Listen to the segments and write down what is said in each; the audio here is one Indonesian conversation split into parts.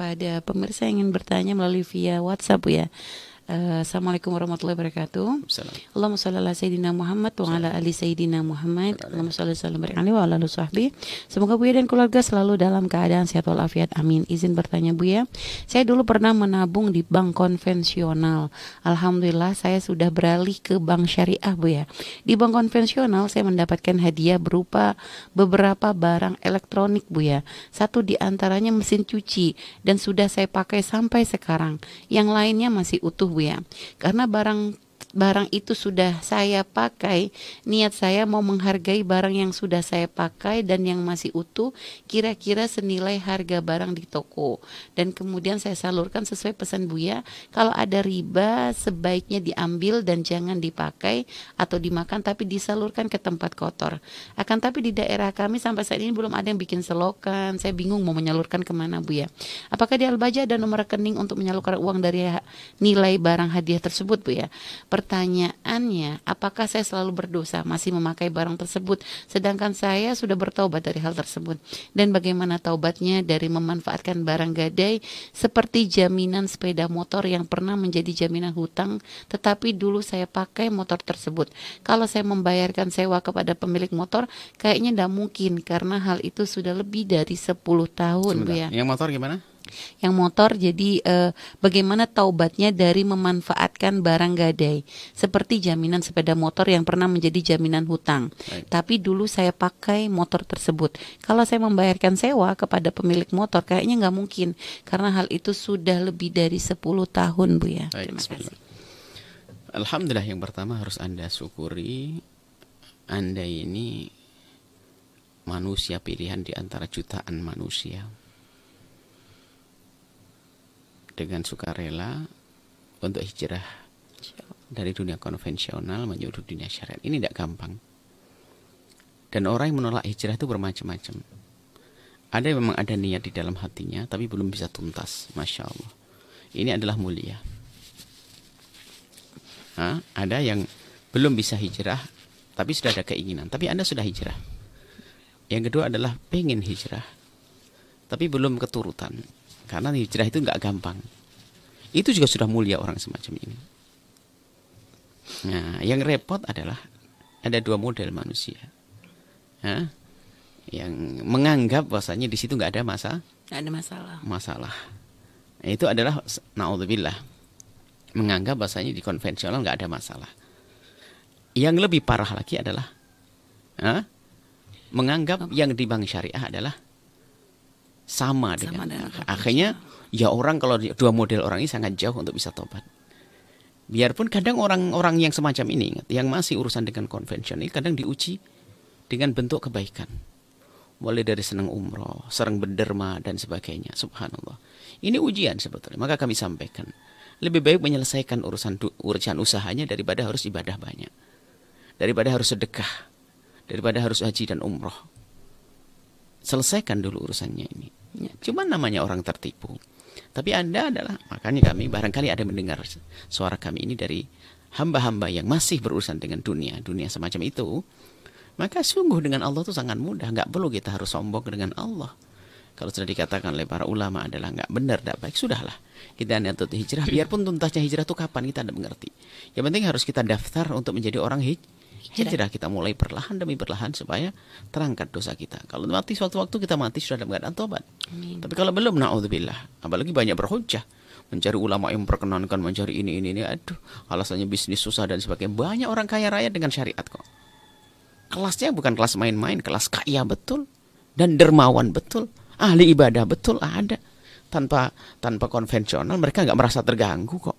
kepada pemirsa yang ingin bertanya melalui via WhatsApp ya. Uh, Assalamualaikum warahmatullahi wabarakatuh. Allahumma shalli ala sayyidina Muhammad wa ala ali sayyidina Muhammad. Allahumma shalli sallam wa ala sahbi. Semoga Buya dan keluarga selalu dalam keadaan sehat walafiat. Amin. Izin bertanya Buya, saya dulu pernah menabung di bank konvensional. Alhamdulillah saya sudah beralih ke bank syariah Buya. Di bank konvensional saya mendapatkan hadiah berupa beberapa barang elektronik Buya. Satu di antaranya mesin cuci dan sudah saya pakai sampai sekarang. Yang lainnya masih utuh Bu ya. Karena barang barang itu sudah saya pakai, niat saya mau menghargai barang yang sudah saya pakai dan yang masih utuh, kira-kira senilai harga barang di toko. Dan kemudian saya salurkan sesuai pesan Buya, kalau ada riba sebaiknya diambil dan jangan dipakai atau dimakan tapi disalurkan ke tempat kotor. Akan tapi di daerah kami sampai saat ini belum ada yang bikin selokan, saya bingung mau menyalurkan ke mana Buya. Apakah di Albaja ada nomor rekening untuk menyalurkan uang dari nilai barang hadiah tersebut Bu ya? Pertanyaannya, apakah saya selalu berdosa masih memakai barang tersebut sedangkan saya sudah bertobat dari hal tersebut? Dan bagaimana taubatnya dari memanfaatkan barang gadai seperti jaminan sepeda motor yang pernah menjadi jaminan hutang tetapi dulu saya pakai motor tersebut. Kalau saya membayarkan sewa kepada pemilik motor kayaknya tidak mungkin karena hal itu sudah lebih dari 10 tahun Bu ya. Yang motor gimana? Yang motor jadi eh, bagaimana taubatnya dari memanfaatkan barang gadai seperti jaminan sepeda motor yang pernah menjadi jaminan hutang. Baik. Tapi dulu saya pakai motor tersebut. Kalau saya membayarkan sewa kepada pemilik motor kayaknya nggak mungkin karena hal itu sudah lebih dari 10 tahun Bu ya. Baik, Terima kasih. Alhamdulillah yang pertama harus Anda syukuri Anda ini manusia pilihan di antara jutaan manusia dengan sukarela untuk hijrah dari dunia konvensional menuju dunia syariat. Ini tidak gampang. Dan orang yang menolak hijrah itu bermacam-macam. Ada yang memang ada niat di dalam hatinya, tapi belum bisa tuntas. Masya Allah. Ini adalah mulia. Nah, ada yang belum bisa hijrah, tapi sudah ada keinginan. Tapi Anda sudah hijrah. Yang kedua adalah pengen hijrah, tapi belum keturutan. Karena hijrah itu nggak gampang. Itu juga sudah mulia orang semacam ini. Nah, yang repot adalah ada dua model manusia. Hah? Yang menganggap bahwasanya di situ nggak ada masa Gak ada masalah. Masalah. Nah, itu adalah naudzubillah. Menganggap bahwasanya di konvensional nggak ada masalah. Yang lebih parah lagi adalah hah? menganggap yang di bank syariah adalah sama, sama dengan, dengan akhirnya ya orang kalau dua model orang ini sangat jauh untuk bisa tobat. Biarpun kadang orang-orang yang semacam ini yang masih urusan dengan konvensional kadang diuji dengan bentuk kebaikan. Mulai dari senang umroh, sering berderma dan sebagainya. Subhanallah. Ini ujian sebetulnya. Maka kami sampaikan. Lebih baik menyelesaikan urusan urusan usahanya daripada harus ibadah banyak. Daripada harus sedekah. Daripada harus haji dan umroh. Selesaikan dulu urusannya ini. Ya, cuma namanya orang tertipu. Tapi Anda adalah, makanya kami barangkali ada mendengar suara kami ini dari hamba-hamba yang masih berurusan dengan dunia, dunia semacam itu. Maka sungguh dengan Allah itu sangat mudah, nggak perlu kita harus sombong dengan Allah. Kalau sudah dikatakan oleh para ulama adalah nggak benar, tidak baik, sudahlah. Kita niat hijrah, biarpun tuntasnya hijrah itu kapan kita tidak mengerti. Yang penting harus kita daftar untuk menjadi orang hijrah Hijrah kita mulai perlahan demi perlahan supaya terangkat dosa kita. Kalau mati suatu waktu kita mati sudah dalam keadaan tobat. Amin. Tapi kalau belum, naudzubillah. Apalagi banyak berhujah mencari ulama yang memperkenankan mencari ini ini ini. Aduh alasannya bisnis susah dan sebagainya. Banyak orang kaya raya dengan syariat kok. Kelasnya bukan kelas main-main kelas kaya betul. Dan dermawan betul. Ahli ibadah betul ada. Tanpa tanpa konvensional mereka nggak merasa terganggu kok.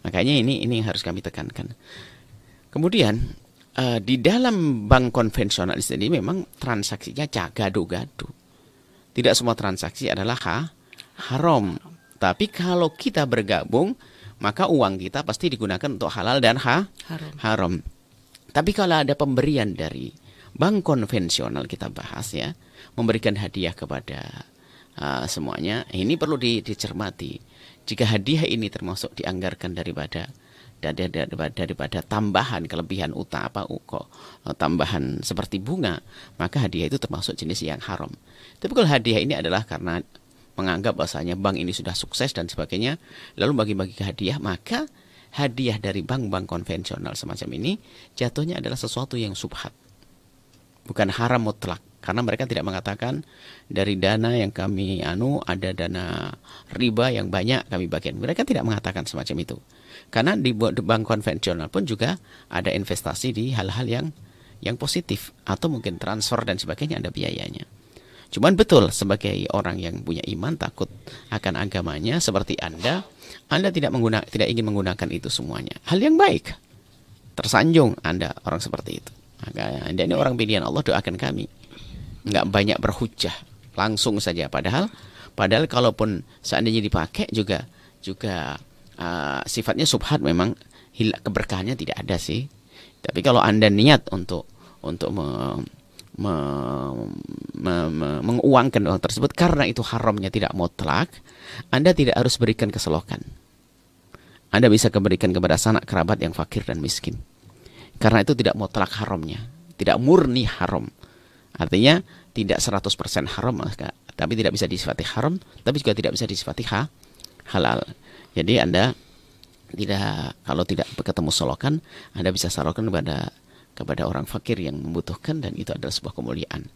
Makanya ini ini yang harus kami tekankan. Kemudian uh, di dalam bank konvensional ini memang transaksinya gado-gado. Tidak semua transaksi adalah ha, haram. Tapi kalau kita bergabung, maka uang kita pasti digunakan untuk halal dan ha, haram. haram. Tapi kalau ada pemberian dari bank konvensional kita bahas ya, memberikan hadiah kepada uh, semuanya, ini perlu di, dicermati. Jika hadiah ini termasuk dianggarkan daripada daripada, daripada tambahan kelebihan utama apa kok eh, tambahan seperti bunga maka hadiah itu termasuk jenis yang haram tapi kalau hadiah ini adalah karena menganggap bahasanya bank ini sudah sukses dan sebagainya, lalu bagi-bagi hadiah, maka hadiah dari bank-bank konvensional semacam ini jatuhnya adalah sesuatu yang subhat. Bukan haram mutlak. Karena mereka tidak mengatakan dari dana yang kami anu ada dana riba yang banyak kami bagian. Mereka tidak mengatakan semacam itu. Karena di bank konvensional pun juga ada investasi di hal-hal yang yang positif atau mungkin transfer dan sebagainya ada biayanya. Cuman betul sebagai orang yang punya iman takut akan agamanya seperti Anda, Anda tidak menggunakan tidak ingin menggunakan itu semuanya. Hal yang baik. Tersanjung Anda orang seperti itu. Maka ini orang pilihan Allah doakan kami. Enggak banyak berhujah, langsung saja padahal padahal kalaupun seandainya dipakai juga juga uh, sifatnya subhat memang keberkahannya tidak ada sih. Tapi kalau Anda niat untuk untuk me, me, me, me, menguangkan uang tersebut karena itu haramnya tidak mutlak, Anda tidak harus berikan keselokan. Anda bisa keberikan kepada sanak kerabat yang fakir dan miskin. Karena itu tidak mutlak haramnya, tidak murni haram. Artinya tidak 100% haram, tapi tidak bisa disifati haram, tapi juga tidak bisa disifati ha, halal. Jadi Anda tidak kalau tidak ketemu solokan, Anda bisa salurkan kepada kepada orang fakir yang membutuhkan dan itu adalah sebuah kemuliaan.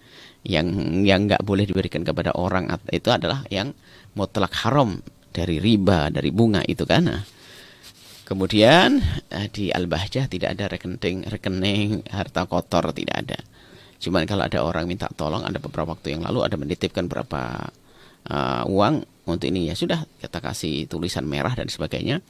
Yang yang nggak boleh diberikan kepada orang itu adalah yang mutlak haram. Dari riba dari bunga itu kan? Nah, kemudian eh, di al bahjah tidak ada rekening rekening harta kotor tidak ada. Cuman kalau ada orang minta tolong ada beberapa waktu yang lalu ada menitipkan berapa uh, uang untuk ini ya sudah kita kasih tulisan merah dan sebagainya.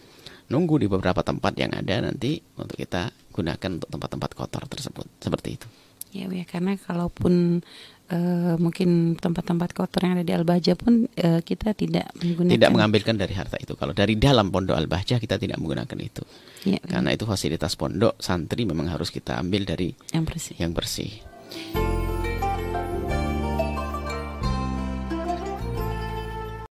Nunggu di beberapa tempat yang ada nanti untuk kita gunakan untuk tempat-tempat kotor tersebut. Seperti itu. Ya, ya karena kalaupun uh, mungkin tempat-tempat kotor yang ada di Al-Bahjah pun uh, kita tidak menggunakan tidak mengambilkan dari harta itu. Kalau dari dalam pondok Al-Bahjah kita tidak menggunakan itu. Ya, karena itu fasilitas pondok santri memang harus kita ambil dari yang bersih. Yang bersih.